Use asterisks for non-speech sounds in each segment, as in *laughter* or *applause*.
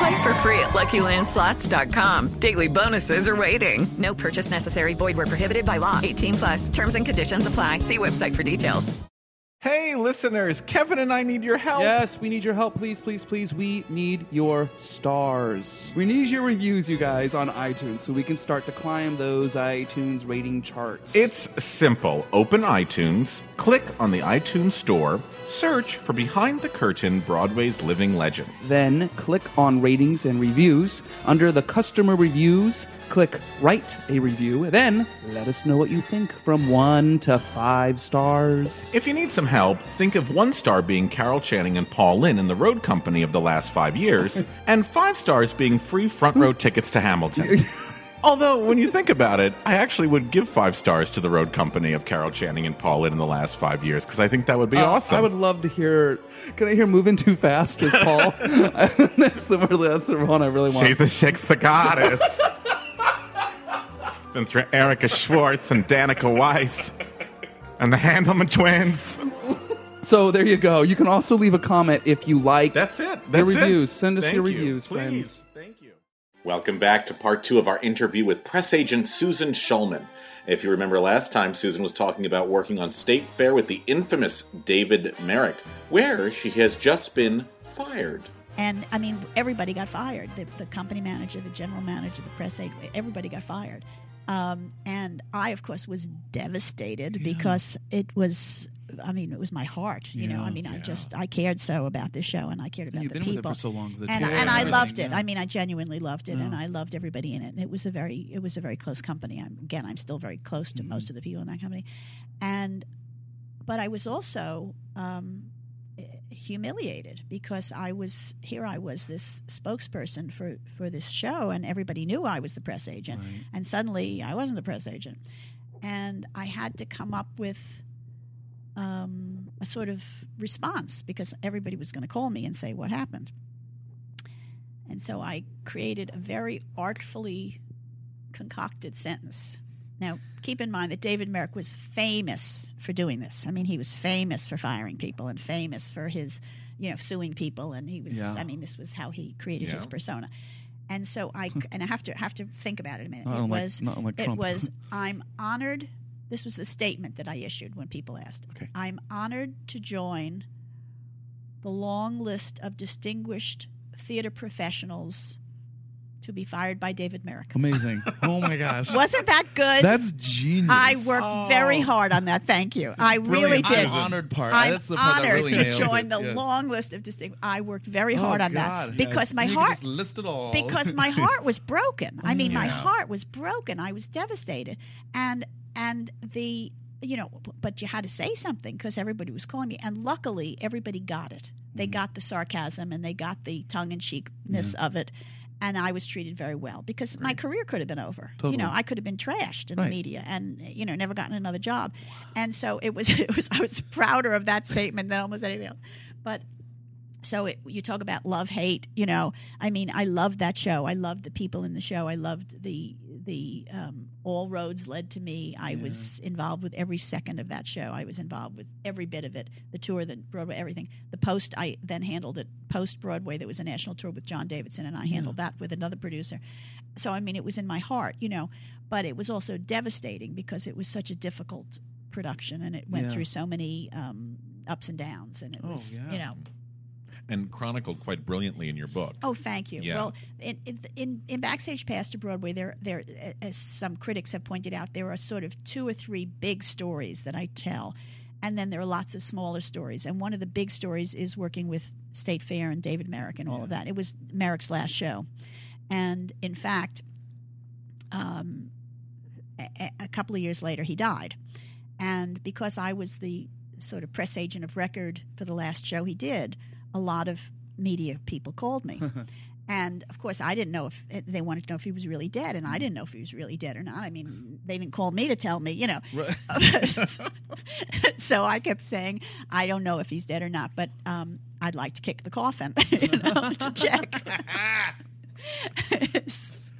Play for free at LuckyLandSlots.com. Daily bonuses are waiting. No purchase necessary. Void where prohibited by law. 18 plus. Terms and conditions apply. See website for details. Hey, listeners, Kevin and I need your help. Yes, we need your help. Please, please, please. We need your stars. We need your reviews, you guys, on iTunes so we can start to climb those iTunes rating charts. It's simple. Open iTunes, click on the iTunes Store, search for Behind the Curtain Broadway's Living Legends. Then click on ratings and reviews. Under the customer reviews, click write a review. Then let us know what you think from one to five stars. If you need some help, think of one star being Carol Channing and Paul Lynde in the road company of the last five years, *laughs* and five stars being free front row tickets to Hamilton. *laughs* Although, when you think about it, I actually would give five stars to the road company of Carol Channing and Paul in the last five years because I think that would be Uh, awesome. I would love to hear. Can I hear "Moving Too Fast" as Paul? *laughs* *laughs* that's the that's the one I really want. She's a the goddess. Been through Erica Schwartz and Danica Weiss and the Handelman twins. So there you go. You can also leave a comment if you like. That's it. your That's it. reviews. Send us Thank your you. reviews, Please. friends. You. Welcome back to part two of our interview with press agent Susan Schulman. If you remember last time, Susan was talking about working on State Fair with the infamous David Merrick, where she has just been fired. And I mean, everybody got fired. The, the company manager, the general manager, the press aide, everybody got fired. Um, and I, of course, was devastated because it was. I mean, it was my heart. You know, I mean, I just I cared so about this show, and I cared about the been with it people so long, the and team and and I loved it. yeah. I mean, I genuinely loved it, and I loved everybody in it. And it was a very it was a very close company. I'm, again, I'm still very close to Mm-hmm. most of the people in that company, and but I was also um, humiliated because I was here. I was this spokesperson for for this show, and everybody knew I was the press agent, and suddenly I wasn't the press agent, and I had to come up with um, a sort of response because everybody was going to call me and say what happened. And so I created a very artfully concocted sentence. Now, keep in mind that David Merrick was famous for doing this. I mean, he was famous for firing people and famous for his, you know, suing people. And he was, Yeah. I mean, this was how he created his persona. And so I, and I have to have to think about it a minute. Not it was, it was, *laughs* I'm honored. This was the statement that I issued when people asked. Okay. I'm honored to join the long list of distinguished theater professionals to be fired by David Merrick. Amazing. *laughs* Oh my gosh. Wasn't that good? That's genius. I worked oh. very hard on that. Thank you. I really Brilliant. did. I'm honored part. I'm That's the part that honored really to join it. the Yes. long list of distinguished. I worked very Oh, hard on God, that because yes. my You can heart just list it all. because my *laughs* heart was broken. I mean, my heart was broken. I was devastated, and and the you know, but you had to say something because everybody was calling me, and luckily everybody got it. They Mm-hmm. got the sarcasm and they got the tongue in cheekness of it. And I was treated very well because my career could have been over. You know, I could have been trashed in Right. the media and you know never gotten another job. And so it was. *laughs* It was. I was prouder of that statement than almost anything else. But so it, you talk about love hate you know i mean i loved that show i loved the people in the show i loved the the um, all roads led to me. I was involved with every second of that show. I was involved with every bit of it the tour the broadway everything. The post i then handled it post broadway there was a national tour with john davidson and i handled that with another producer. So i mean it was in my heart you know but it was also devastating because it was such a difficult production and it went Yeah. through so many um, ups and downs and it Oh, was yeah. you know and chronicled quite brilliantly in your book. Oh, thank you. Yeah. Well, in, in in backstage pass to Broadway, there there as some critics have pointed out, there are sort of two or three big stories that I tell, and then there are lots of smaller stories. And one of the big stories is working with State Fair and David Merrick and all of that. It was Merrick's last show, and in fact, um, a, a couple of years later, he died, and because I was the sort of press agent of record for the last show he did, a lot of media people called me. *laughs* And of course, I didn't know if they wanted to know if he was really dead, and I didn't know if he was really dead or not. I mean, they didn't call me to tell me, you know. *laughs* so I kept saying, I don't know if he's dead or not, but um, I'd like to kick the coffin, *laughs* you know, to check. That's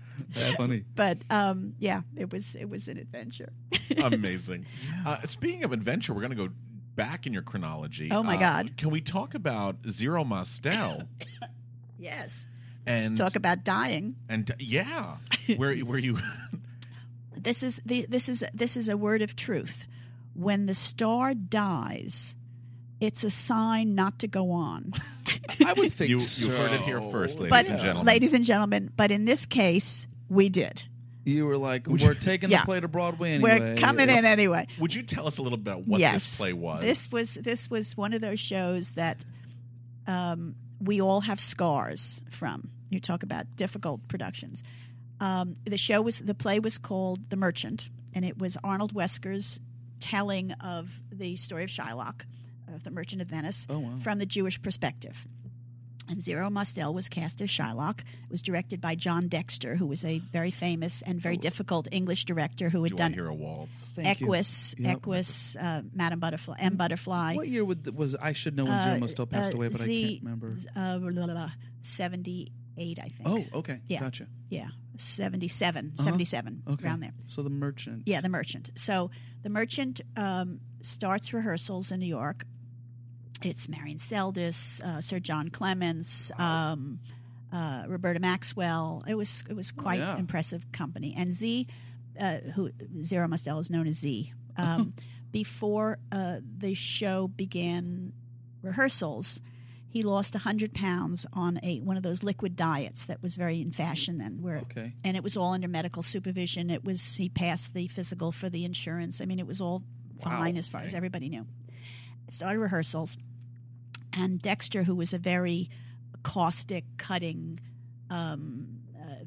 funny. But um, yeah, it was it was an adventure. Amazing. Uh, speaking of adventure, we're going to go back in your chronology. Oh, my Uh, God. Can we talk about Zero Mostel? *coughs* yes. and Talk about dying. and yeah, *laughs* where where you *laughs* this is the, this is this is a word of truth. When the star dies, it's a sign not to go on. *laughs* I would think you so. you heard it here first, ladies but and gentlemen. ladies and gentlemen, but in this case, we did. You were like, we're taking Yeah. the play to Broadway anyway. We're coming in anyway. Would you tell us a little bit about what yes. this play was? This was this was one of those shows that um, we all have scars from. You talk about difficult productions. Um, the show was the play was called The Merchant, and it was Arnold Wesker's telling of the story of Shylock, of the Merchant of Venice, Oh, wow. from the Jewish perspective. And Zero Mostel was cast as Shylock. It was directed by John Dexter, who was a very famous and very difficult English director who had Do I done hear a waltz? Thank you. Equus, Yep. Equus, uh, Madame Butterfly, M. Butterfly. What year would, was I should know when Uh, Zero Mostel passed uh, away, but I Z- can't remember. Uh, blah, blah, blah, 78, I think. Oh, okay, Yeah. gotcha. Yeah, 77, Uh-huh. 77, Okay, around there. So the merchant. Yeah, The Merchant. So The Merchant um, starts rehearsals in New York. It's Marion Seldes, uh, Sir John Clements, um, uh, Roberta Maxwell. It was it was quite yeah. impressive company. And Z, uh, who Zero Mostel is known as Z. *laughs* Um, before uh, the show began rehearsals, he lost hundred pounds on a one of those liquid diets that was very in fashion then. Where Okay. and it was all under medical supervision. It was he passed the physical for the insurance. I mean, it was all fine as far as everybody knew. Started rehearsals, and Dexter, who was a very caustic, cutting, um, uh,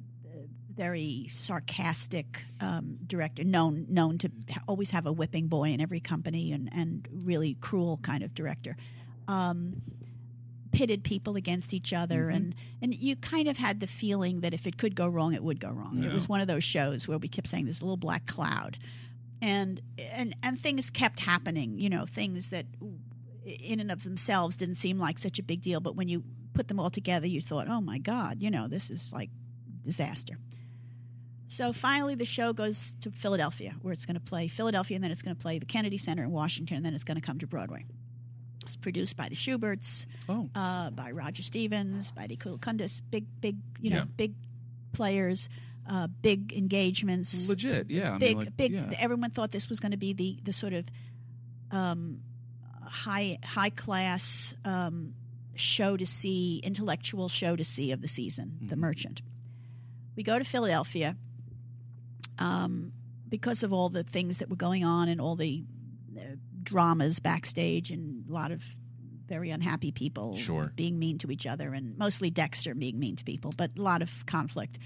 very sarcastic um, director, known known to always have a whipping boy in every company, and and really cruel kind of director. Um, pitted people against each other and and you kind of had the feeling that if it could go wrong it would go wrong. It was one of those shows where we kept saying this little black cloud. And and and things kept happening you know things that in and of themselves didn't seem like such a big deal but when you put them all together you thought oh my god you know this is like disaster so finally the show goes to philadelphia where it's going to play philadelphia and then it's going to play the kennedy center in washington and then it's going to come to broadway it's produced by the Shuberts, Oh. uh, by Roger Stevens, by Nikul Kundus, big, big, you know, Yeah. big players, uh, big engagements, Legit, yeah. I mean, big, like, big. yeah. Everyone thought this was going to be the the sort of um, high high class um, show to see, intellectual show to see of the season, The Merchant. We go to Philadelphia um, because of all the things that were going on and all the uh, dramas backstage and a lot of very unhappy people Sure. being mean to each other and mostly Dexter being mean to people, but a lot of conflict.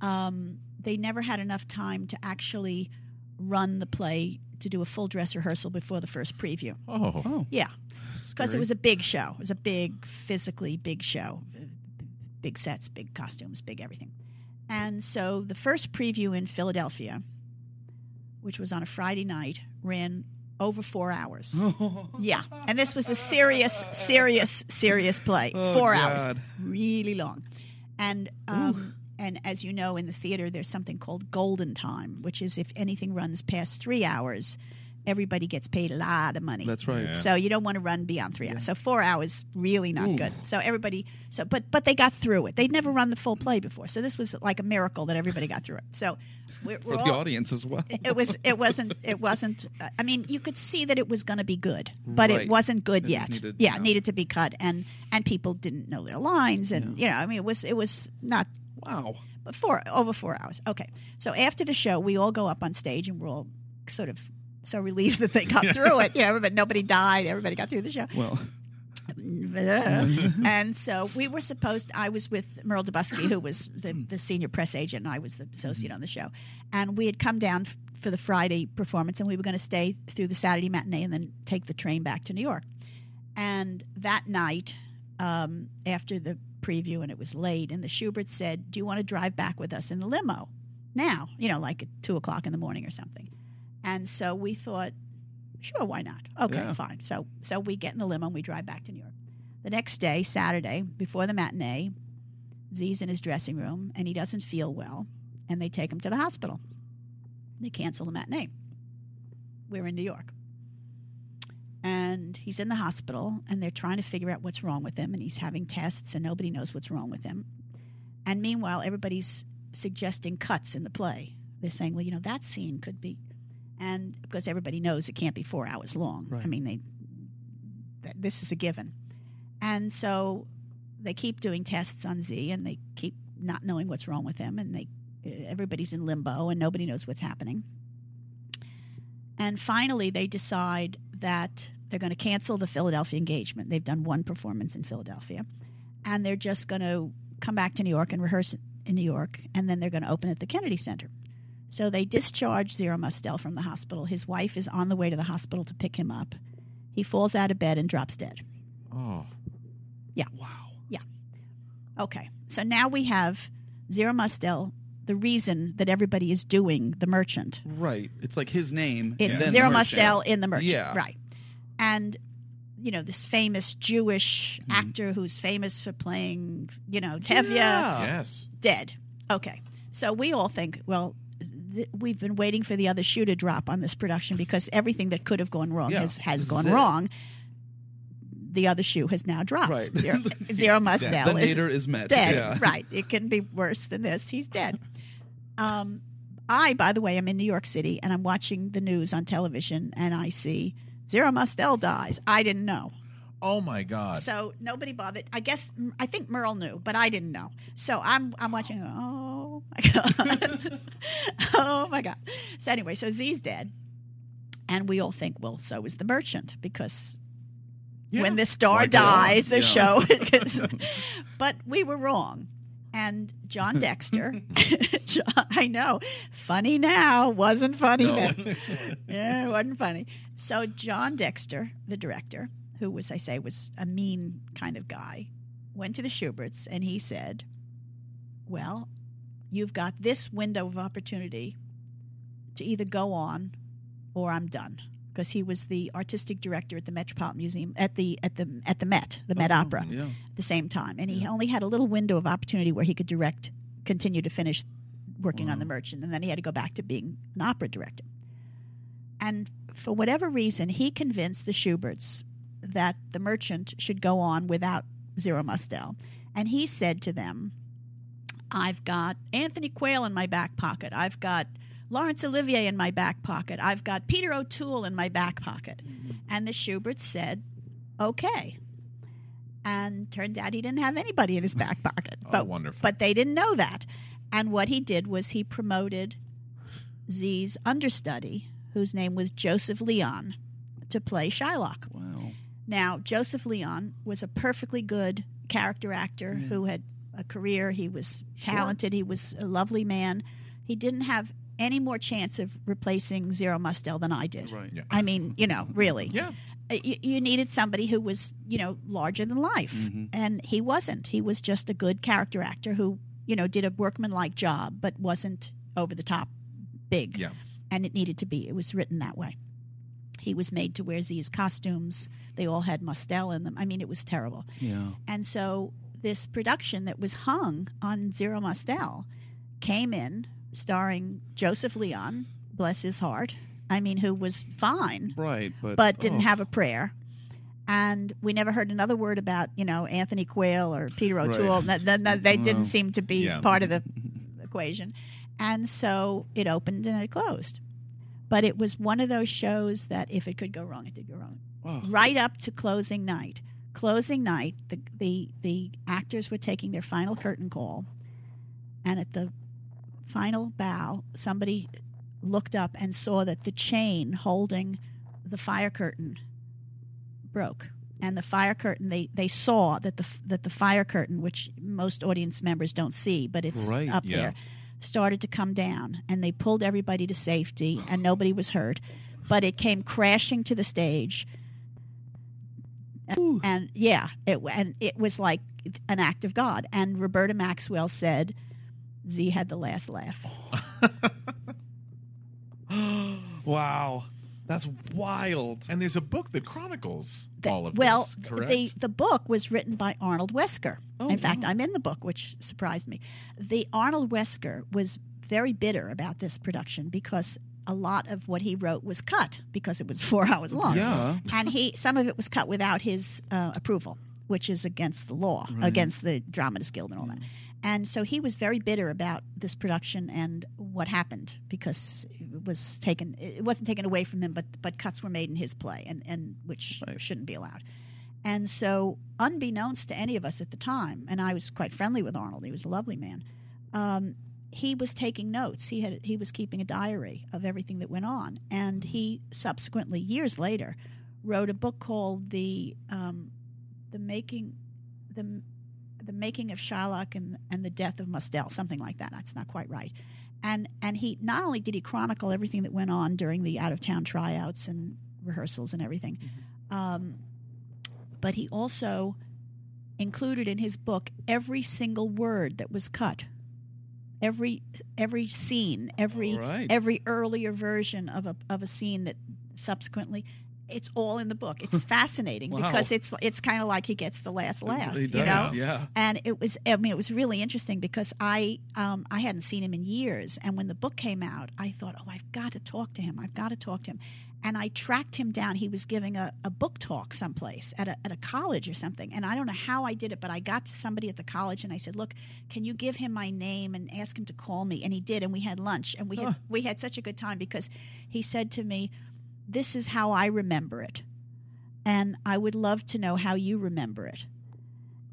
Um, they never had enough time to actually run the play to do a full dress rehearsal before the first preview. Oh, Oh. Yeah, because it was a big show. It was a big, physically big show. Big sets, big costumes, big everything. And so the first preview in Philadelphia, which was on a Friday night, ran over four hours. *laughs* yeah. And this was a serious, serious, serious play. Oh, four God. hours. Really long. And um, and as you know, in the theater, there's something called golden time, which is if anything runs past three hours, everybody gets paid a lot of money. That's right. Yeah. So you don't want to run beyond three hours. So four hours really not Ooh. good. So everybody. So but but they got through it. They'd never run the full play before. So this was like a miracle that everybody got through it. So we're, For we're the all- audience as well. *laughs* it was it wasn't it wasn't uh, i mean you could see that it was going to be good but Right. it wasn't good It yet needed- yeah yeah. it needed to be cut and and people didn't know their lines and you know i mean it was it was not wow. But four over four hours. Okay. So after the show we all go up on stage and we're all sort of so relieved that they got through it. You know everybody nobody died. Everybody got through the show. Well, *laughs* and so we were supposed. I was with Merle Debuskey, who was the, the senior press agent, and I was the associate on the show. And we had come down f- for the Friday performance, and we were going to stay through the Saturday matinee and then take the train back to New York. And that night, um, after the preview, and it was late, and the Shubert said, "Do you want to drive back with us in the limo now? You know, like at two o'clock in the morning or something." And so we thought, sure, why not? Okay, Yeah. fine. So so we get in the limo and we drive back to New York. The next day, Saturday, before the matinee, Z's in his dressing room and he doesn't feel well, and they take him to the hospital. They cancel the matinee. We're in New York. And he's in the hospital, and they're trying to figure out what's wrong with him, and he's having tests, and nobody knows what's wrong with him. And meanwhile, everybody's suggesting cuts in the play. They're saying, well, you know, that scene could be. And because everybody knows it can't be four hours long. I mean, they th- this is a given. And so they keep doing tests on Z and they keep not knowing what's wrong with him and they everybody's in limbo and nobody knows what's happening. And finally they decide that they're going to cancel the Philadelphia engagement. They've done one performance in Philadelphia and they're just going to come back to New York and rehearse in New York and then they're going to open at the Kennedy Center. So they discharge Zero Mostel from the hospital. His wife is on the way to the hospital to pick him up. He falls out of bed and drops dead. Oh. Yeah. Wow. Yeah. Okay. So now we have Zero Mostel, the reason that everybody is doing the merchant. right. It's like his name. It's then Zero Merchant. Mostel in the merchant. Yeah. Right. And you know, this famous Jewish Mm-hmm. actor who's famous for playing, you know, Tevye, Yes. dead. Okay. So we all think, well, th- we've been waiting for the other shoe to drop on this production because everything that could have gone wrong Yeah. has, has gone is it. wrong. The other shoe has now dropped. Right. Zero, *laughs* Zero Mostel The is nadir is met. dead. Yeah. Right. It couldn't be worse than this. He's dead. Um, I, by the way, am in New York City and I'm watching the news on television and I see Zero Mostel dies. I didn't know. Oh my God. So nobody bothered. I guess I think Merle knew, but I didn't know. So I'm I'm watching. Oh my *laughs* god! oh my god! So anyway, so Z's dead, and we all think, well, so is the merchant because when the star Like, yeah, dies, the yeah. show. *laughs* but we were wrong. And John Dexter, *laughs* *laughs* John, I know, funny now, wasn't funny No. then. *laughs* yeah, wasn't funny. So John Dexter, the director, who was I say was a mean kind of guy, went to the Shuberts and he said, "Well, you've got this window of opportunity to either go on or I'm done." Because he was the artistic director at the Metropolitan Museum at the at the at the Met, the Met oh, Opera, yeah. at the same time, and he only had a little window of opportunity where he could direct, continue to finish working on the Merchant, and then he had to go back to being an opera director. And for whatever reason, he convinced the Shuberts that the Merchant should go on without Zero Mostel, and he said to them, "I've got Anthony Quayle in my back pocket. I've got." Laurence Olivier in my back pocket. I've got Peter O'Toole in my back pocket. Mm-hmm. And the Shuberts said, okay. And turned out he didn't have anybody in his back pocket. Oh, but, wonderful. But they didn't know that. And what he did was he promoted Z's understudy, whose name was Joseph Leon, to play Shylock. Wow. Now, Joseph Leon was a perfectly good character actor who had a career. He was talented. He was a lovely man. He didn't have any more chance of replacing Zero Mostel than I did. Right. Yeah. I mean, you know, really. Yeah. Uh, You, you needed somebody who was, you know, larger than life. Mm-hmm. And he wasn't. He was just a good character actor who, you know, did a workmanlike job, but wasn't over the top big. Yeah. And it needed to be. It was written that way. He was made to wear Z's costumes. They all had Mostel in them. I mean, it was terrible. Yeah. And so this production that was hung on Zero Mostel came in starring Joseph Leon, bless his heart, I mean, who was fine, Right, but but didn't oh. have a prayer. And we never heard another word about, you know, Anthony Quayle or Peter Right. O'Toole. That, that, that- they didn't seem to be yeah. part of the equation. And so it opened and it closed. But it was one of those shows that if it could go wrong, it did go wrong. Oh. Right up to closing night. Closing night, the, the, the actors were taking their final curtain call. And at the final bow, somebody looked up and saw that the chain holding the fire curtain broke. And the fire curtain, they, they saw that the that the fire curtain, which most audience members don't see, but it's Right, up yeah. there, started to come down. And they pulled everybody to safety, and nobody was hurt. But it came crashing to the stage. And, and yeah, it and it was like an act of God. And Roberta Maxwell said, "Z had the last laugh." *laughs* wow, that's wild. And there's a book that chronicles The- all of well, this, correct? the the book was written by Arnold Wesker. Oh, in fact, wow. I'm in the book, which surprised me. The Arnold Wesker was very bitter about this production because a lot of what he wrote was cut because it was *laughs* four hours long. Yeah. and he some of it was cut without his uh, approval, which is against the law, against the Dramatists Guild and all that. And so he was very bitter about this production and what happened because it was taken. It wasn't taken away from him, but but cuts were made in his play, and and which Right. shouldn't be allowed. And so, unbeknownst to any of us at the time, and I was quite friendly with Arnold. He was a lovely man. Um, he was taking notes. He had he was keeping a diary of everything that went on, and he subsequently, years later, wrote a book called the um, the making the the making of Shylock and and the death of Mostel, something like that. That's not quite right. And and he not only did he chronicle everything that went on during the out of town tryouts and rehearsals and everything, um, but he also included in his book every single word that was cut every every scene every right. every earlier version of a of a scene that subsequently it's all in the book. It's *laughs* fascinating Wow. because it's it's kind of like he gets the last laugh He you know? yeah. and it was i mean it was really interesting because i um, i hadn't seen him in years. And when the book came out i thought oh i've got to talk to him. I've got to talk to him. And i tracked him down. He was giving a, a book talk someplace at a, at a college or something. And i don't know how i did it but i got to somebody at the college and i said look can you give him my name and ask him to call me? And he did and we had lunch. And we had we had such a good time because he said to me this is how i remember it and I would love to know how you remember it.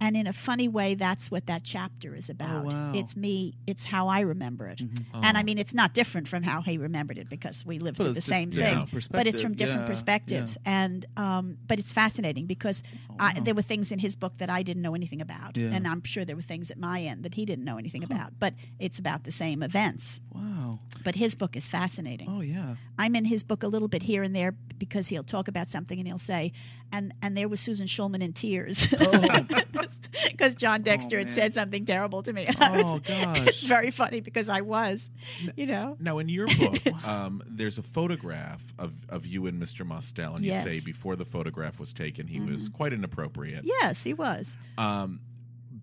And in a funny way, that's what that chapter is about. wow. It's me, it's how I remember it. Mm-hmm. And I mean, it's not different from how he remembered it because we lived But through the same thing. But it's from different Yeah, perspectives. And, um, but it's fascinating because I, there were things in his book that I didn't know anything about. Yeah. And I'm sure there were things at my end that he didn't know anything about. But it's about the same events. Wow. But his book is fascinating. Oh yeah. I'm in his book a little bit here and there because he'll talk about something and he'll say, and and there was Susan Schulman in tears *laughs* *laughs* because John Dexter had said something terrible to me. Oh, *laughs* was- gosh. it's very funny because I was, you know. Now, in your book, um, there's a photograph of, of you and Mr. Mostel, and Yes. you say before the photograph was taken, he was quite inappropriate. Yes, he was. Um,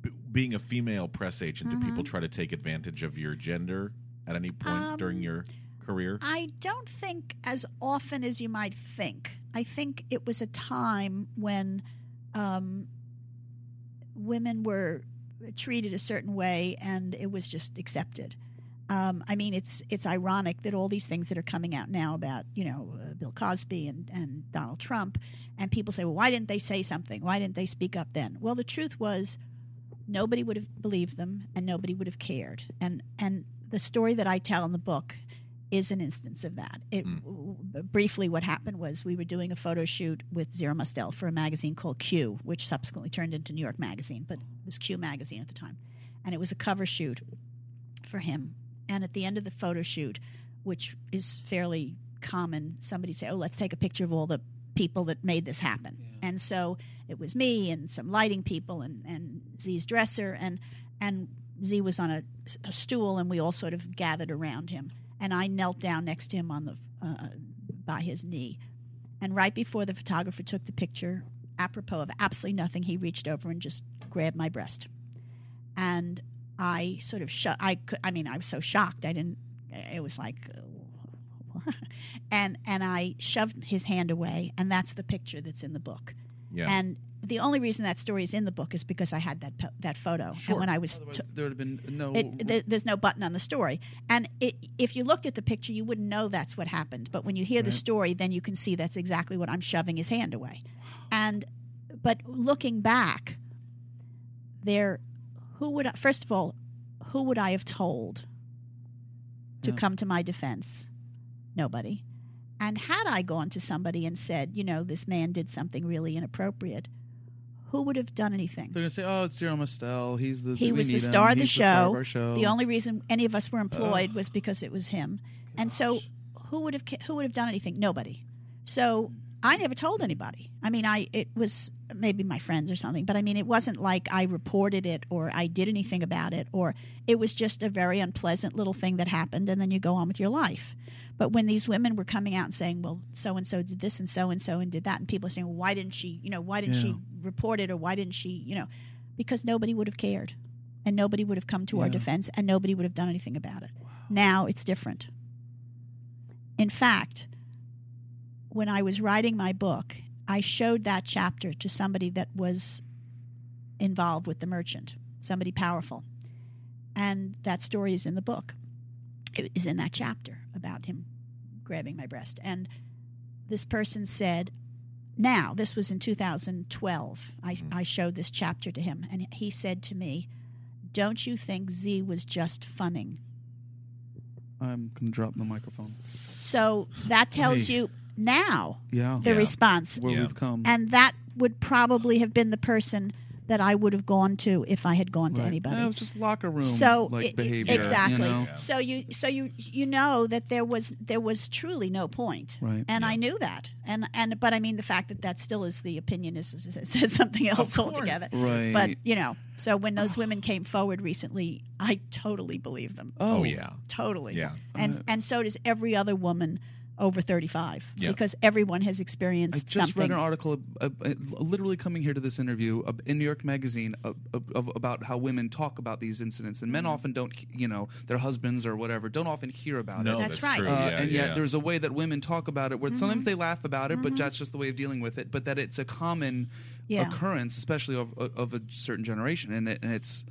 b- being a female press agent, do Mm-hmm. people try to take advantage of your gender at any point Um, during your career? I don't think as often as you might think. I think it was a time when um, women were treated a certain way, and it was just accepted. Um, I mean, it's it's ironic that all these things that are coming out now about you know uh, Bill Cosby and and Donald Trump, and people say, well, why didn't they say something? Why didn't they speak up then? Well, the truth was, nobody would have believed them, and nobody would have cared. And and the story that I tell in the book is an instance of that. It, hmm. w- briefly, what happened was we were doing a photo shoot with Zero Mostel for a magazine called Cue, which subsequently turned into New York Magazine, but it was Cue Magazine at the time. And it was a cover shoot for him. And at the end of the photo shoot, which is fairly common, somebody say, "Oh, let's take a picture of all the people that made this happen." And so it was me and some lighting people and and Z's dresser and and Z was on a, a stool and we all sort of gathered around him and I knelt down next to him on the uh, by his knee. And right before the photographer took the picture, apropos of absolutely nothing, he reached over and just grabbed my breast. And I sort of shut. I could. I mean, I was so shocked. I didn't. It was like, *laughs* and and I shoved his hand away, and that's the picture that's in the book. Yeah. And the only reason that story is in the book is because I had that po- that photo, Sure. and when I was t- there would have been no. it, th- there's no button on the story. And it, if you looked at the picture, you wouldn't know that's what happened. But when you hear the story, then you can see that's exactly what I'm shoving his hand away. And but looking back, there, who would I, first of all, who would I have told to Yeah. come to my defense? Nobody. And had I gone to somebody and said, you know, this man did something really inappropriate, who would have done anything? They're gonna say, "Oh, it's Zero Mostel. He's the he was the star of the star show. of our show." The only reason any of us were employed was because it was him. And so, who would have who would have done anything? Nobody. So I never told anybody. I mean, I it was maybe my friends or something, but I mean, it wasn't like I reported it or I did anything about it, or it was just a very unpleasant little thing that happened, and then you go on with your life. But when these women were coming out and saying, "Well, so and so did this and so and so and did that," and people are saying, well, "Why didn't she? You know, why didn't Yeah. she report it or why didn't she? You know?" Because nobody would have cared, and nobody would have come to our defense, and nobody would have done anything about it. Now it's different. In fact, when I was writing my book, I showed that chapter to somebody that was involved with the merchant, somebody powerful. And that story is in the book. It is in that chapter about him grabbing my breast. And this person said, now, this was in 2012. I, hmm. I showed this chapter to him, and he said to me, Don't you think Z was just funning? I'm gonna drop the microphone. So that tells Oy. you now Yeah. the Yeah. response. Where Yeah. we've come. And that would probably have been the person that I would have gone to if I had gone to anybody. Yeah, it was just locker room so like i- i- behavior. exactly. You know? So you so you you know that there was there was truly no point, Right. and I knew that, and and but I mean the fact that that still is the opinion is, is, is says something else altogether. Right. But you know, so when those women came forward recently, I totally believe them. Oh, yeah. Totally. Yeah. And Uh, and so does every other woman over 35 Yeah. because everyone has experienced something. I just something. read an article, uh, uh, literally coming here to this interview uh, in New York Magazine, uh, uh, of, about how women talk about these incidents, and men Mm-hmm. often don't, you know, their husbands or whatever don't often hear about No, it. That's right. true. Uh, yeah, and yet, yeah. there's a way that women talk about it where sometimes Mm-hmm. they laugh about it, but that's just the way of dealing with it. But that it's a common Yeah. occurrence, especially of, of a certain generation, and, it, and it's.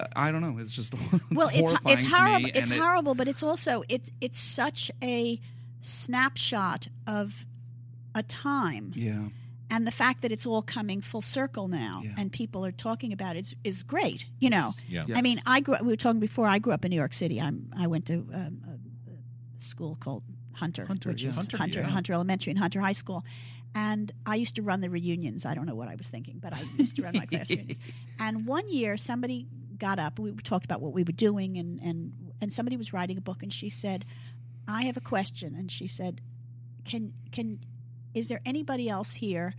uh, I don't know. It's just *laughs* it's well, it's it's horrible. it's and it- horrible, but it's also it's it's such a snapshot of a time, Yeah, and the fact that it's all coming full circle now, Yeah. and people are talking about it is, is great. You know, Yeah. Yes. I mean, I grew. up We were talking before. I grew up in New York City. I'm. I went to um, a school called Hunter, Hunter, which yeah. is Hunter, Hunter, yeah. Hunter Elementary and Hunter High School. And I used to run the reunions. I don't know what I was thinking, but I used to run my class reunions. *laughs* And one year, somebody got up. We talked about what we were doing, and and and somebody was writing a book, and she said, "I have a question." And she said, "Can can is there anybody else here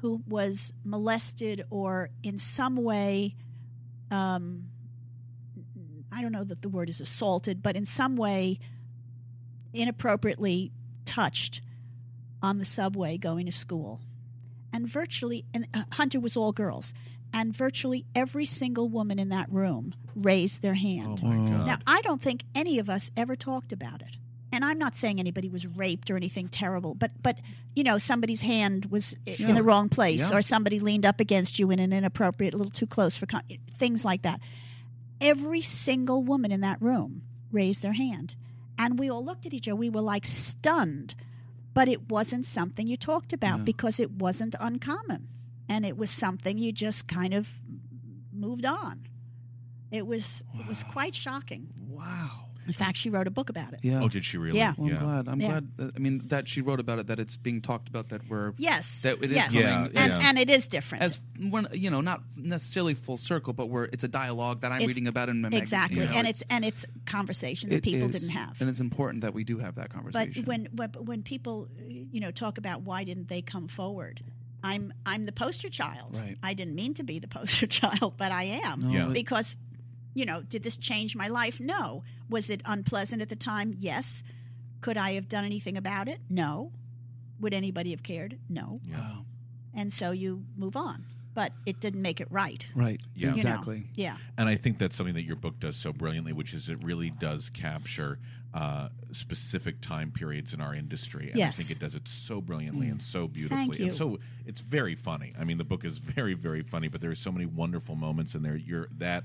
who was molested or in some way?" Um, I don't know that the word is assaulted, but in some way inappropriately touched on the subway going to school. And virtually, and uh, Hunter was all girls, and virtually every single woman in that room raised their hand. Oh. Now, I don't think any of us ever talked about it. And I'm not saying anybody was raped or anything terrible, but but you know somebody's hand was in the wrong place, Yeah. or somebody leaned up against you in an inappropriate, a little too close for con- things like that. Every single woman in that room raised their hand, and we all looked at each other. We were like stunned, but it wasn't something you talked about Yeah. because it wasn't uncommon, and it was something you just kind of moved on. It was it was quite shocking. wow. In fact, she wrote a book about it. Yeah. Oh, did she really? Yeah. Well, I'm glad. I'm Yeah. glad. That, I mean, that she wrote about it. That it's being talked about. That we're Yes. That it is yes. coming- Yeah, and, yeah. and it is different. as when you know, not necessarily full circle, but where it's a dialogue that I'm It's- reading about in my magazine, exactly, you know, and it's and it's conversation that it people is, didn't have. and it's important that we do have that But conversation. when when when people you know talk about why didn't they come forward, I'm I'm the poster child. Right. I didn't mean to be the *laughs* poster child, but I am No, Yeah. it- because you know did this change my life? No. Was it unpleasant at the time? Yes. Could I have done anything about it? No. Would anybody have cared? No. wow. And so you move on. but it didn't make it right. Right. Yeah. You know. Exactly. Yeah. And I think that's something that your book does so brilliantly, which is it really does capture uh, specific time periods in our industry. And I think it does it so brilliantly and so beautifully. Thank you. And so it's very funny. I mean, the book is very, very funny, but there are so many wonderful moments in there. You're that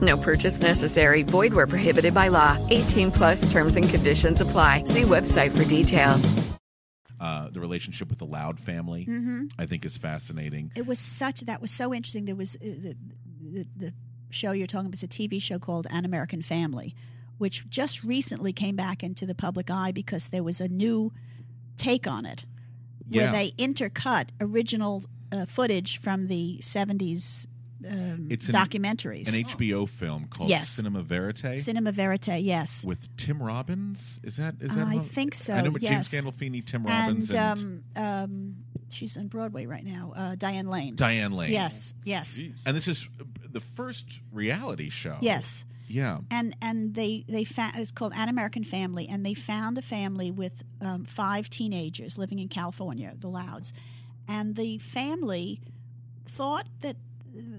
No purchase necessary. Void where prohibited by law. 18 plus terms and conditions apply. See website for details. uh, the relationship with the Loud family. Mhm. I think is fascinating. It was such that was so interesting. There was uh, the, the the show you're talking about is a TV show called An American Family, which just recently came back into the public eye because there was a new take on it, where Yeah. they intercut original uh, footage from the '70s um, It's an- documentaries. An HBO film called Yes. Cinema Verite. Cinema Verite, yes. with Tim Robbins. Is that is that? I think so. I know, but yes. James Gandolfini, Tim Robbins, and, and, um, um, she's on Broadway right now. Uh, Diane Lane. Diane Lane. Yes, yes, And this is the first reality show. yes. Yeah. and and they they found it's called An American Family, and they found a family with um, five teenagers living in California, the Louds, and the family thought that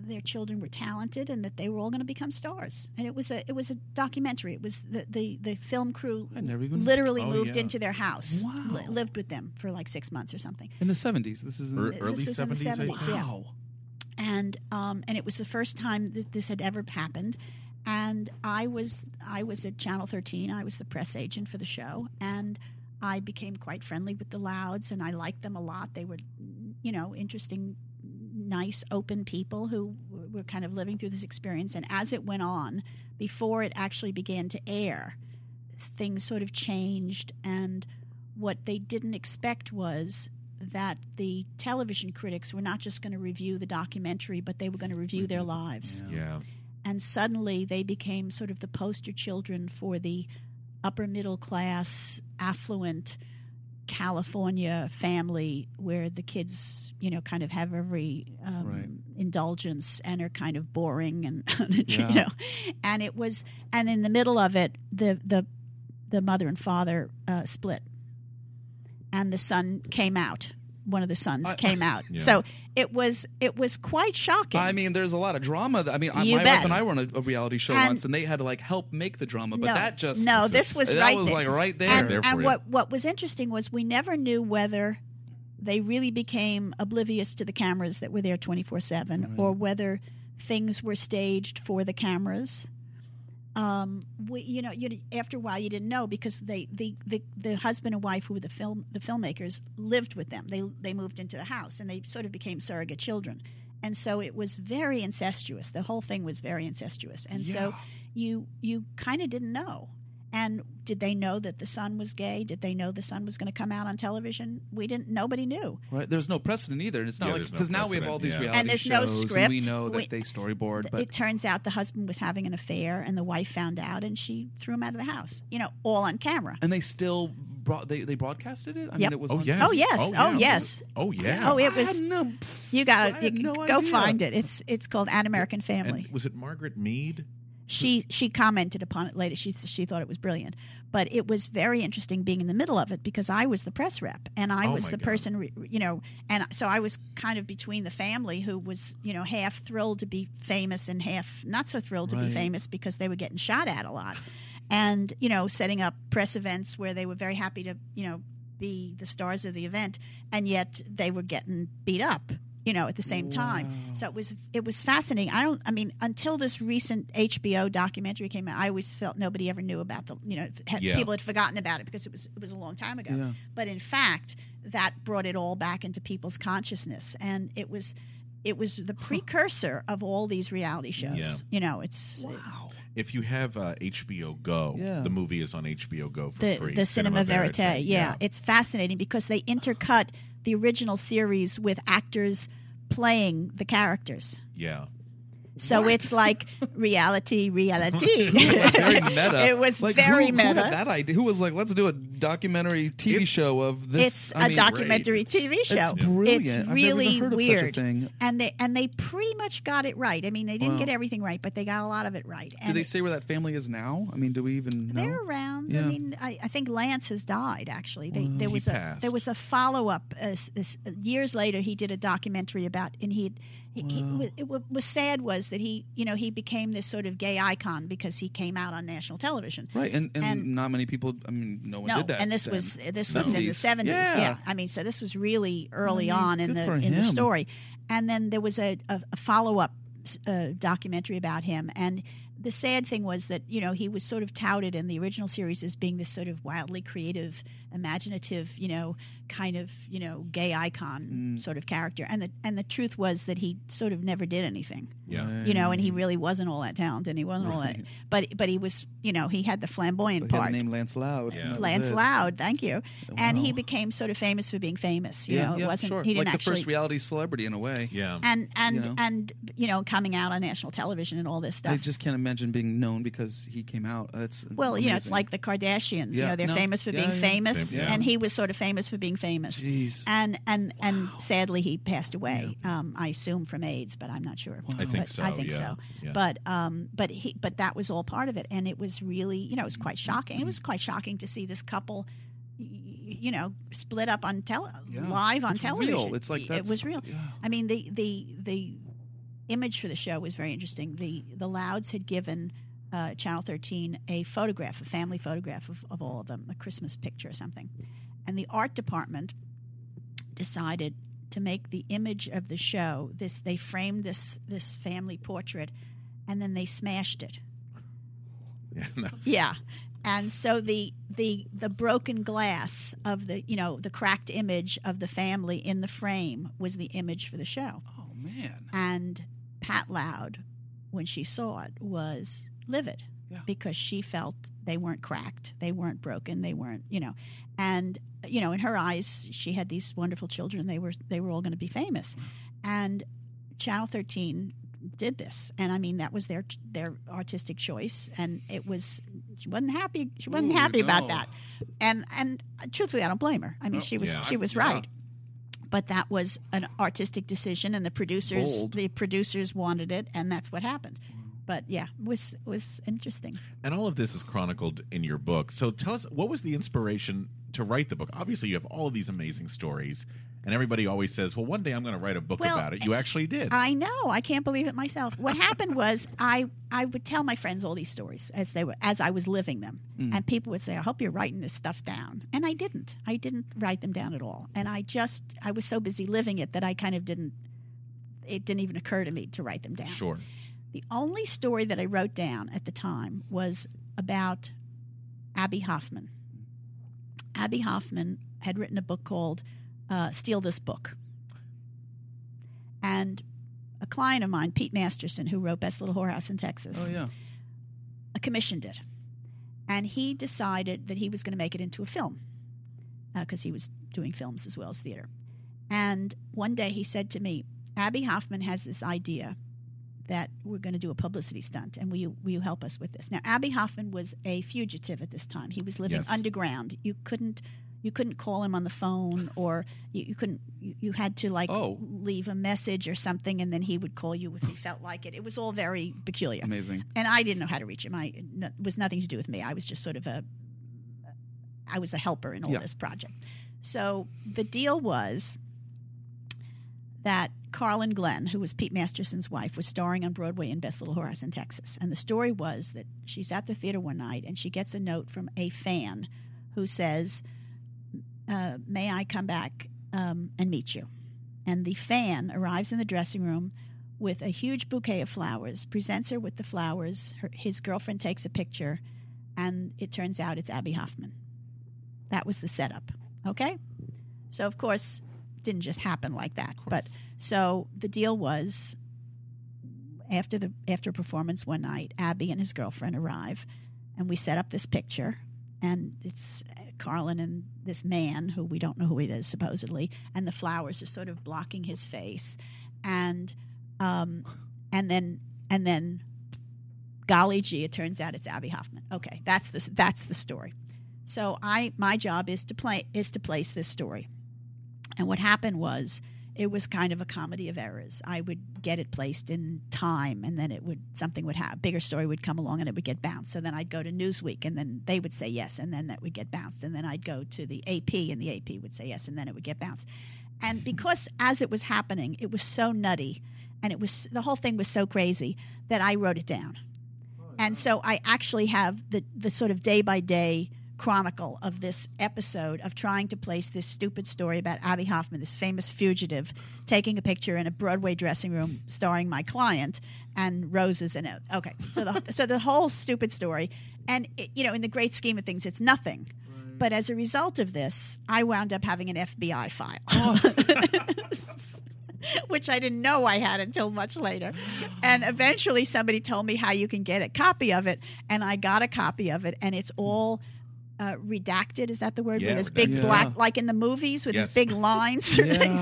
their children were talented and that they were all going to become stars. And it was a it was a documentary. It was the the, the film crew I never even- literally Oh, moved yeah. into their house, Wow. li- lived with them for like six months or something. In the 70s. This is in Er- early the 70s, I 70s, think. yeah. Wow. and um, and it was the first time that this had ever happened. And I was I was at Channel 13. I was the press agent for the show, and I became quite friendly with the Louds, and I liked them a lot. They were, you know, interesting, nice, open people who were kind of living through this experience. And as it went on, before it actually began to air, things sort of changed, and what they didn't expect was that the television critics were not just going to review the documentary, but they were going to review their lives. Yeah. And suddenly they became sort of the poster children for the upper middle class, affluent California family where the kids, you know, kind of have every um, Right. indulgence and are kind of boring and *laughs* Yeah. you know. And it was, and in the middle of it, the the the mother and father uh, split, and the son came out. One of the sons I- came out. *laughs* Yeah. So it was it was quite shocking. I mean, there's a lot of drama. that- I mean, You my bet. wife and I were on a, a reality show And- once, and they had to like help make the drama. But no, that just no. This was that right. was there. like right there. And, There and what what was interesting was we never knew whether they really became oblivious to the cameras that were there twenty four seven, or whether things were staged for the cameras. Um, we, you know, you, after a while, you didn't know because they, the, the, the husband and wife who were the film, the filmmakers, lived with them. They, they moved into the house, and they sort of became surrogate children, and so it was very incestuous. The whole thing was very incestuous, and so you, you kind of didn't know. And did they know that the son was gay? Did they know the son was going to come out on television? We didn't. Nobody knew. Right, there's no precedent either, and it's not Yeah, like there's no because now we have all these precedent, yeah. reality And there's no shows, and script. we know that We- they storyboard. But it turns out the husband was having an affair, and the wife found out, and she threw him out of the house. You know, all on camera. and they still brought they they broadcasted it. I Yep. mean, it was Oh, on- yes. Oh yes! Oh, Oh, yeah. yes! Oh yeah. Oh, it I was. had no- You I got had to no go idea. find it. It's it's called An American Family. And was it Margaret Mead? She she commented upon it later. She she thought it was brilliant, but it was very interesting being in the middle of it because I was the press rep and I Oh, was the God. person, re- you know, and so I was kind of between the family who was you know half thrilled to be famous and half not so thrilled to be famous because they were getting shot at a lot, and you know setting up press events where they were very happy to you know be the stars of the event and yet they were getting beat up you know, at the same time. So it was it was fascinating. I don't. I mean, until this recent HBO documentary came out, I always felt nobody ever knew about the. You know, had, Yeah. people had forgotten about it because it was it was a long time ago. Yeah. But in fact, that brought it all back into people's consciousness, and it was. It was the precursor of all these reality shows. Yeah. You know, it's wow If you have uh, HBO Go, Yeah. the movie is on HBO Go for the free. the cinema, verite. Yeah. it's fascinating because they intercut the original series with actors playing the characters. Yeah. So it's like reality, reality. *laughs* very meta. It was Like, very who, meta. Who had that idea? Who was like, let's do a documentary TV show of this? it's I a mean, documentary TV show. It's brilliant. It's I've never really even heard of weird, Such a thing. and they and they pretty much got it right. I mean, they didn't Wow. get everything right, but they got a lot of it right. Do they say where that family is now? I mean, do we even know? They're around. Yeah. I mean, I, I think Lance has died. Actually, they, there he was a passed. there was a follow up. Uh, s- s- years later, he did a documentary about, and he, he, he wa- it wa- was sad was that he, you know, he became this sort of gay icon because he came out on national television. Right, and, and, And- not many people. I mean, no one No, did that. and this then. was this was in the 70s. seventies. Yeah. I mean, so this was really early I mean, on in the in the story, and then there was a, a, a follow up uh, documentary about him. And the sad thing was that you know he was sort of touted in the original series as being this sort of wildly creative, imaginative, you know, kind of you know gay icon Mm. sort of character. And the and the truth was that he sort of never did anything. Yeah. You know, and he really wasn't all that talented. He wasn't all that, *laughs* but but he was, you know, he had the flamboyant But he had part. the name Lance Loud. and that was Lance. Loud, thank you. And he became sort of famous for being famous. You yeah, know, it yeah, wasn't sure. he didn't like actually the first reality celebrity in a way. Yeah, and and You know? and you know coming out on national television and all this I stuff. just can't imagine being known because he came out. It's well, you know, it's like the Kardashians. You know, they're No. famous for Yeah, being yeah. famous, Fam- yeah. and he was sort of famous for being famous. Jeez. And and and sadly, he passed away. Um, I assume from AIDS, but I'm not sure. I think But so, I think yeah. so. Yeah. But um, but he but that was all part of it, and it was really you know it was quite shocking. It was quite shocking to see this couple. You know, split up on tele- Yeah. live on It's real. television. It's like it was real. yeah. I mean, the the the image for the show was very interesting. The the Louds had given uh, Channel 13 a photograph, a family photograph of, of all of them, a Christmas picture or something, and the art department decided to make the image of the show this. They framed this this family portrait, and then they smashed it. Yeah. *laughs* that Yeah. And so the the the broken glass of the you know the cracked image of the family in the frame was the image for the show. Oh man. And Pat Loud, when she saw it, was livid because she felt they weren't cracked, they weren't broken, they weren't you know, and you know in her eyes she had these wonderful children. They were they were all going to be famous, mm-hmm. and Channel Thirteen did this, and I mean that was their their artistic choice, and it was she wasn't happy. She wasn't Ooh, happy about that, and and truthfully, I don't blame her. I mean, No, she was yeah. she was Yeah. right, but that was an artistic decision, and the producers Bold. the producers wanted it, and that's what happened. But yeah, it was it was interesting. And all of this is chronicled in your book. So tell us, what was the inspiration to write the book? Obviously, you have all of these amazing stories, and everybody always says, "Well, one day I'm going to write a book Well, about it." You actually did. I know. I can't believe it myself. What happened was I I would tell my friends all these stories as they were as I was living them, Mm. and people would say, "I hope you're writing this stuff down," and I didn't. I didn't write them down at all, and I just I was so busy living it that I kind of didn't. It didn't even occur to me to write them down. Sure. The only story that I wrote down at the time was about Abbie Hoffman. Abbie Hoffman had written a book called uh, Steal This Book. And a client of mine, Pete Masterson, who wrote Best Little Whorehouse in Texas, Oh yeah. uh, commissioned it. And he decided that he was going to make it into a film because he was doing films as well as theater. And one day he said to me, Abbie Hoffman has this idea that we're going to do a publicity stunt, and will you, will you help us with this? Now, Abbie Hoffman was a fugitive at this time. He was living Yes. underground. You couldn't you couldn't call him on the phone, or you, you couldn't. You, you had to like Oh. leave a message or something, and then he would call you if he felt like it. It was all very peculiar. Amazing. And I didn't know how to reach him. I no, it was nothing to do with me. I was just sort of a I was a helper in all Yeah. this project. So the deal was that Carlin Glynn, who was Pete Masterson's wife, was starring on Broadway in Best Little Whorehouse in Texas. And the story was that she's at the theater one night and she gets a note from a fan who says, uh, "May I come back um, and meet you?" and the fan arrives in the dressing room with a huge bouquet of flowers, presents her with the flowers. Her, his girlfriend takes a picture, and it turns out it's Abbie Hoffman. That was the setup. Okay? So, of course, it didn't just happen like that. But so the deal was after the after performance one night, Abbie and his girlfriend arrive, and we set up this picture, and it's Carlin and this man who we don't know who it is supposedly, and the flowers are sort of blocking his face, and um, and then and then, golly gee, it turns out it's Abbie Hoffman. Okay, that's the that's the story. So I my job is to play is to place this story, and what happened was it was kind of a comedy of errors. I would get it placed in time, and then it would something would happen. Bigger story would come along, and it would get bounced. So then I'd go to Newsweek, and then they would say yes, and then that would get bounced. And then I'd go to the AP, and the AP would say yes, and then it would get bounced. And because as it was happening, it was so nutty, and it was the whole thing was so crazy that I wrote it down. And so I actually have the the sort of day by day chronicle of this episode of trying to place this stupid story about Abbie Hoffman, this famous fugitive, taking a picture in a Broadway dressing room starring my client and roses in it. Okay, so the *laughs* so the whole stupid story, and it, you know, in the great scheme of things, it's nothing. But as a result of this, I wound up having an FBI file. Oh. *laughs* which I didn't know I had until much later. And eventually somebody told me how you can get a copy of it, and I got a copy of it, and it's all uh, redacted. Is that the word? Yeah, with this big redacted. black, like in the movies with Yes. these big lines *laughs* or things.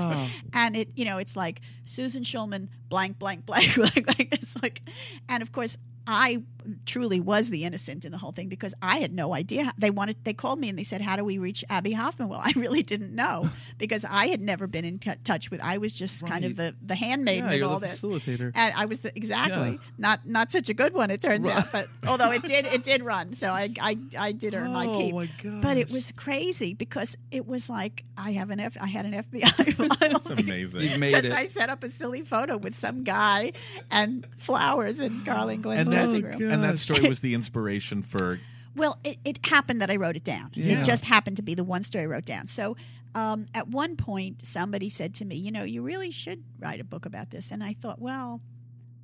And it, you know, it's like Susan Schulman, blank, blank, blank, *laughs* blank, blank. It's like, and of course, I truly was the innocent in the whole thing because I had no idea. They wanted, they called me and they said, "How do we reach Abbie Hoffman?" Well, *laughs* I really didn't know because I had never been in t- touch with. I was just kind of the the handmaiden Yeah, of all the this. facilitator. And I was the, exactly Yeah. not not such a good one. It turns out, but although it did it *laughs* did run, so I I, I did earn my Oh, keep. my But it was crazy because it was like I have an F, I had an FBI *laughs* file. That's amazing. You've made it. I set up a silly photo with some guy and flowers in Carlin Glynn's And that, dressing room. And that story was the inspiration for Well, it, it happened that I wrote it down. Yeah. It just happened to be the one story I wrote down. So um, at one point, somebody said to me, You know, you really should write a book about this. And I thought, Well,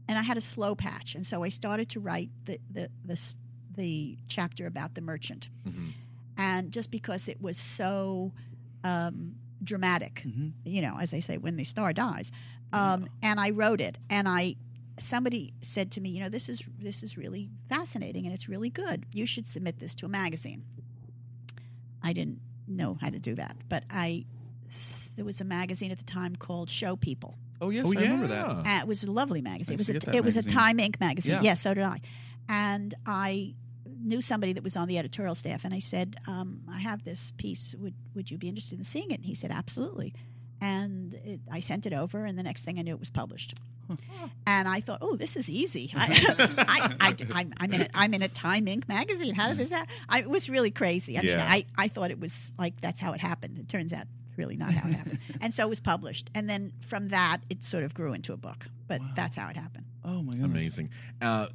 and I had a slow patch. And so I started to write the, the, the, the chapter about the merchant. And just because it was so um, dramatic, you know, as they say, when the star dies. Um, and I wrote it, and I somebody said to me, you know, this is this is really fascinating and it's really good. You should submit this to a magazine. I didn't know how to do that, but I there was a magazine at the time called Show People. Oh yes, Oh, I remember that. And it was a lovely magazine. I It was a, to get that it was a. Time Inc. magazine. Yeah. Yes, so did I. And I knew somebody that was on the editorial staff, and I said, um, "I have this piece. Would would you be interested in seeing it?" And he said, "Absolutely." And it, I sent it over, and the next thing I knew, it was published. And I thought, "Oh, this is easy. *laughs* I, I, I, I'm in a, I'm in a Time Inc. magazine. How did this happen?" I, it was really crazy. I mean, I, I thought it was like that's how it happened. It turns out really not how it happened. and so it was published. And then from that, it sort of grew into a book. But that's how it happened. Oh my god! amazing. Uh,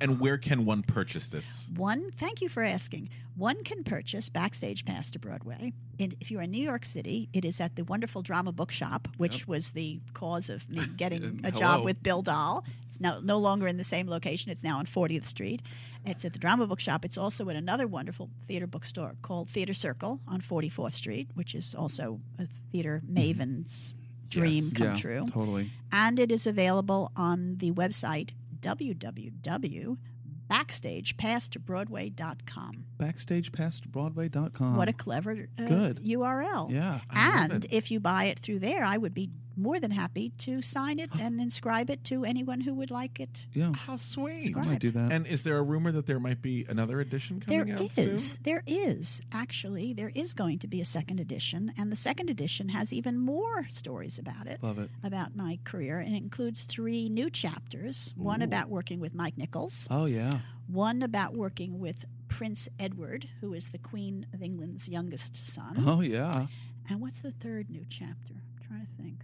and where can one purchase this? One, thank you for asking. One can purchase Backstage Pass to Broadway. In, if you're in New York City, it is at the wonderful Drama Bookshop, which was the cause of me *laughs* getting a job with Bill Dahl. It's no, no longer in the same location. It's now on 40th Street. It's at the Drama Bookshop. It's also at another wonderful theater bookstore called Theater Circle on 44th Street, which is also a theater maven's dream come yeah, true. Totally. And it is available on the website www.backstagepasstobroadway.com. Backstagepastbroadway.com. What a clever uh, Good. URL. Yeah. And if you buy it through there, I would be more than happy to sign it and inscribe it to anyone who would like it. Yeah. How sweet. Scribe. Might do that. And is there a rumor that there might be another edition There coming out is, soon? there is actually, there is going to be a second edition, and the second edition has even more stories about it. Love it. About my career, and it includes three new chapters. One about working with Mike Nichols, Oh yeah. one about working with Prince Edward, who is the Queen of England's youngest son. Oh yeah. And what's the third new chapter? I'm trying to think.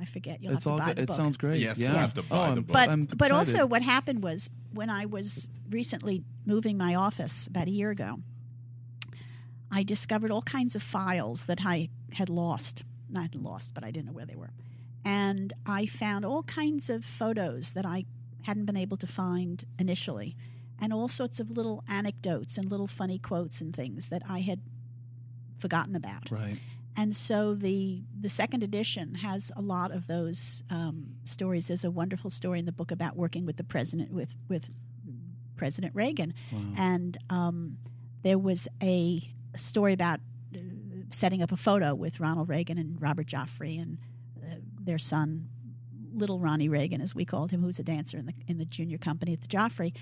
I forget. You'll it's have to all buy good. the book. It sounds great. Yes, yeah. you'll have to buy oh, the book. But but also what happened was when I was recently moving my office about a year ago, I discovered all kinds of files that I had lost. not lost, but I didn't know where they were. And I found all kinds of photos that I hadn't been able to find initially, and all sorts of little anecdotes and little funny quotes and things that I had forgotten about. Right. And so the the second edition has a lot of those um, stories. There's a wonderful story in the book about working with the president with with President Reagan, Wow. and um, there was a story about uh, setting up a photo with Ronald Reagan and Robert Joffrey and uh, their son, little Ronnie Reagan, as we called him, who was a dancer in the in the junior company at the Joffrey,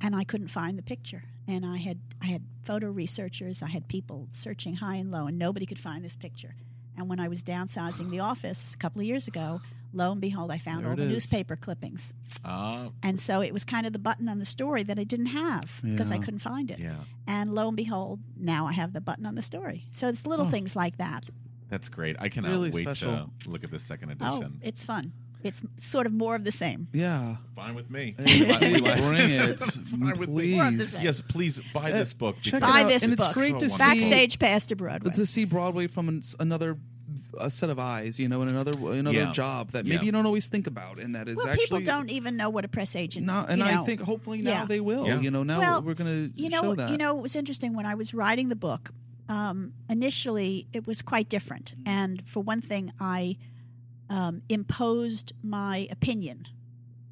and I couldn't find the picture. And I had I had photo researchers, I had people searching high and low, and nobody could find this picture. And when I was downsizing the office a couple of years ago, lo and behold, I found There all the is. newspaper clippings. Ah, And so it was kind of the button on the story that I didn't have because I couldn't find it. Yeah. And lo and behold, now I have the button on the story. So it's little Oh. things like that. that's great. I cannot Really wait special. to look at the second edition. Oh, edition. it's fun. It's sort of more of the same. Yeah. Fine with me. Hey, We like- we please like- bring it, *laughs* Fine with me. please. More of the same. Yes, please buy Uh, this book. check it Buy out. this and book. it's great to So see Backstage pass to Broadway. to see Broadway from an, another a set of eyes, you know, and another another Yeah. job that Yeah. maybe you don't always think about, and that is well, actually people don't even know what a press agent. Now, and you I know, think hopefully now yeah. they will. Yeah. You know, now well, we're going to you know, show that. You know, it was interesting when I was writing the book. Um, initially, it was quite different, and for one thing, I um, imposed my opinion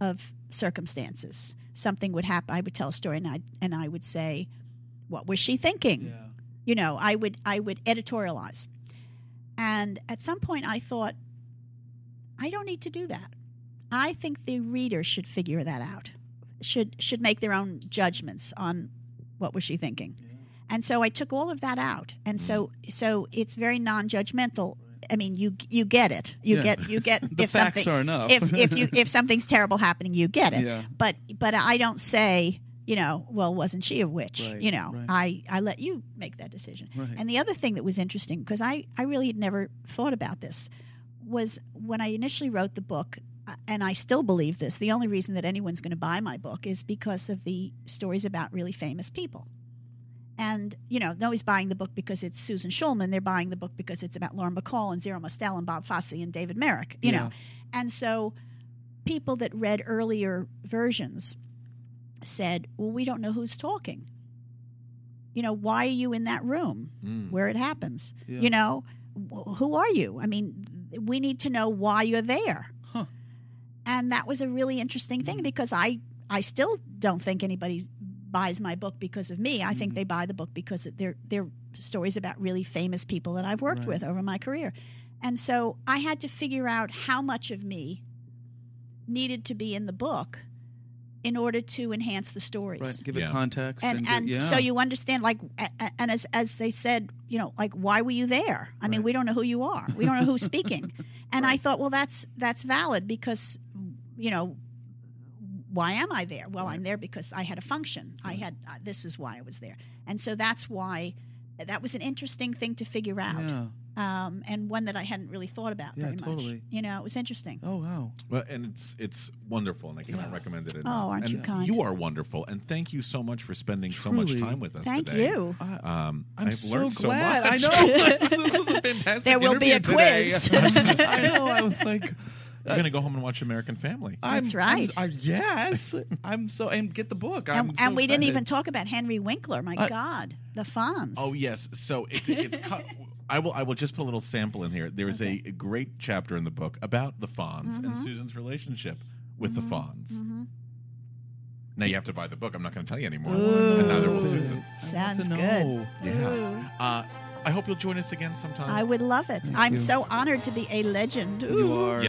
of circumstances. Something would happen. I would tell a story, and I and I would say, "What was she thinking?" You know, I would I would editorialize, and at some point, I thought, I don't need to do that. I think the reader should figure that out. Should should make their own judgments on what was she thinking. And so I took all of that out. And so so it's very non-judgmental. I mean, you you get it. You Yeah. get you get *laughs* The if facts something are enough. if if you *laughs* if something's terrible happening, you get it. Yeah. But but I don't say, you know, well, wasn't she a witch? Right, you know, right. I I let you make that decision. Right. And the other thing that was interesting because I I really had never thought about this was when I initially wrote the book, uh, and I still believe this. The only reason that anyone's going to buy my book is because of the stories about really famous people. And you know, nobody's buying the book because it's Susan Schulman. They're buying the book because it's about Lauren Bacall and Zero Mostel and Bob Fosse and David Merrick. You know, and so people that read earlier versions said, "Well, we don't know who's talking. You know, why are you in that room Mm. where it happens? Yeah. You know, wh- who are you? I mean, we need to know why you're there." Huh. And that was a really interesting thing because I I still don't think anybody buys my book because of me. I think mm-hmm. they buy the book because they're they're stories about really famous people that I've worked Right. with over my career. And so I had to figure out how much of me needed to be in the book in order to enhance the stories right, give Yeah. it context and and, and get- yeah. so you understand like a- a- and as as they said you know like why were you there i mean we don't know who you are we don't know who's speaking *laughs* and i thought well that's that's valid because you know why am i there well i'm there because i had a function i had uh, this is why i was there and so that's why that was an interesting thing to figure out Yeah. um, and one that i hadn't really thought about Yeah, very much totally. you know it was interesting Oh wow. Well, and it's it's wonderful, and I cannot Yeah. recommend it enough. Oh, aren't and you kind. You are wonderful, and thank you so much for spending so much time with us thank today. you Um, I'm I've so learned glad. so much. I know *laughs* *laughs* this is a fantastic. There will be a today. quiz. *laughs* I know. I was like, We're gonna go home and watch American Family. I'm, That's right. I'm, I, yes, *laughs* I'm so and get the book. I'm and, so and we didn't even talk about henry winkler my I- god the fonz Oh yes, so it's it's. cut, I will I will just put a little sample in here. There is a great chapter in the book about the Fonz and Mm-hmm. Susan's relationship with the Fonz. Now you have to buy the book. I'm not going to tell you anymore, and neither will Susan. Sounds good. Yeah. Uh, I hope you'll join us again sometime. I would love it. I'm you. so honored to be a legend. You are. Yeah.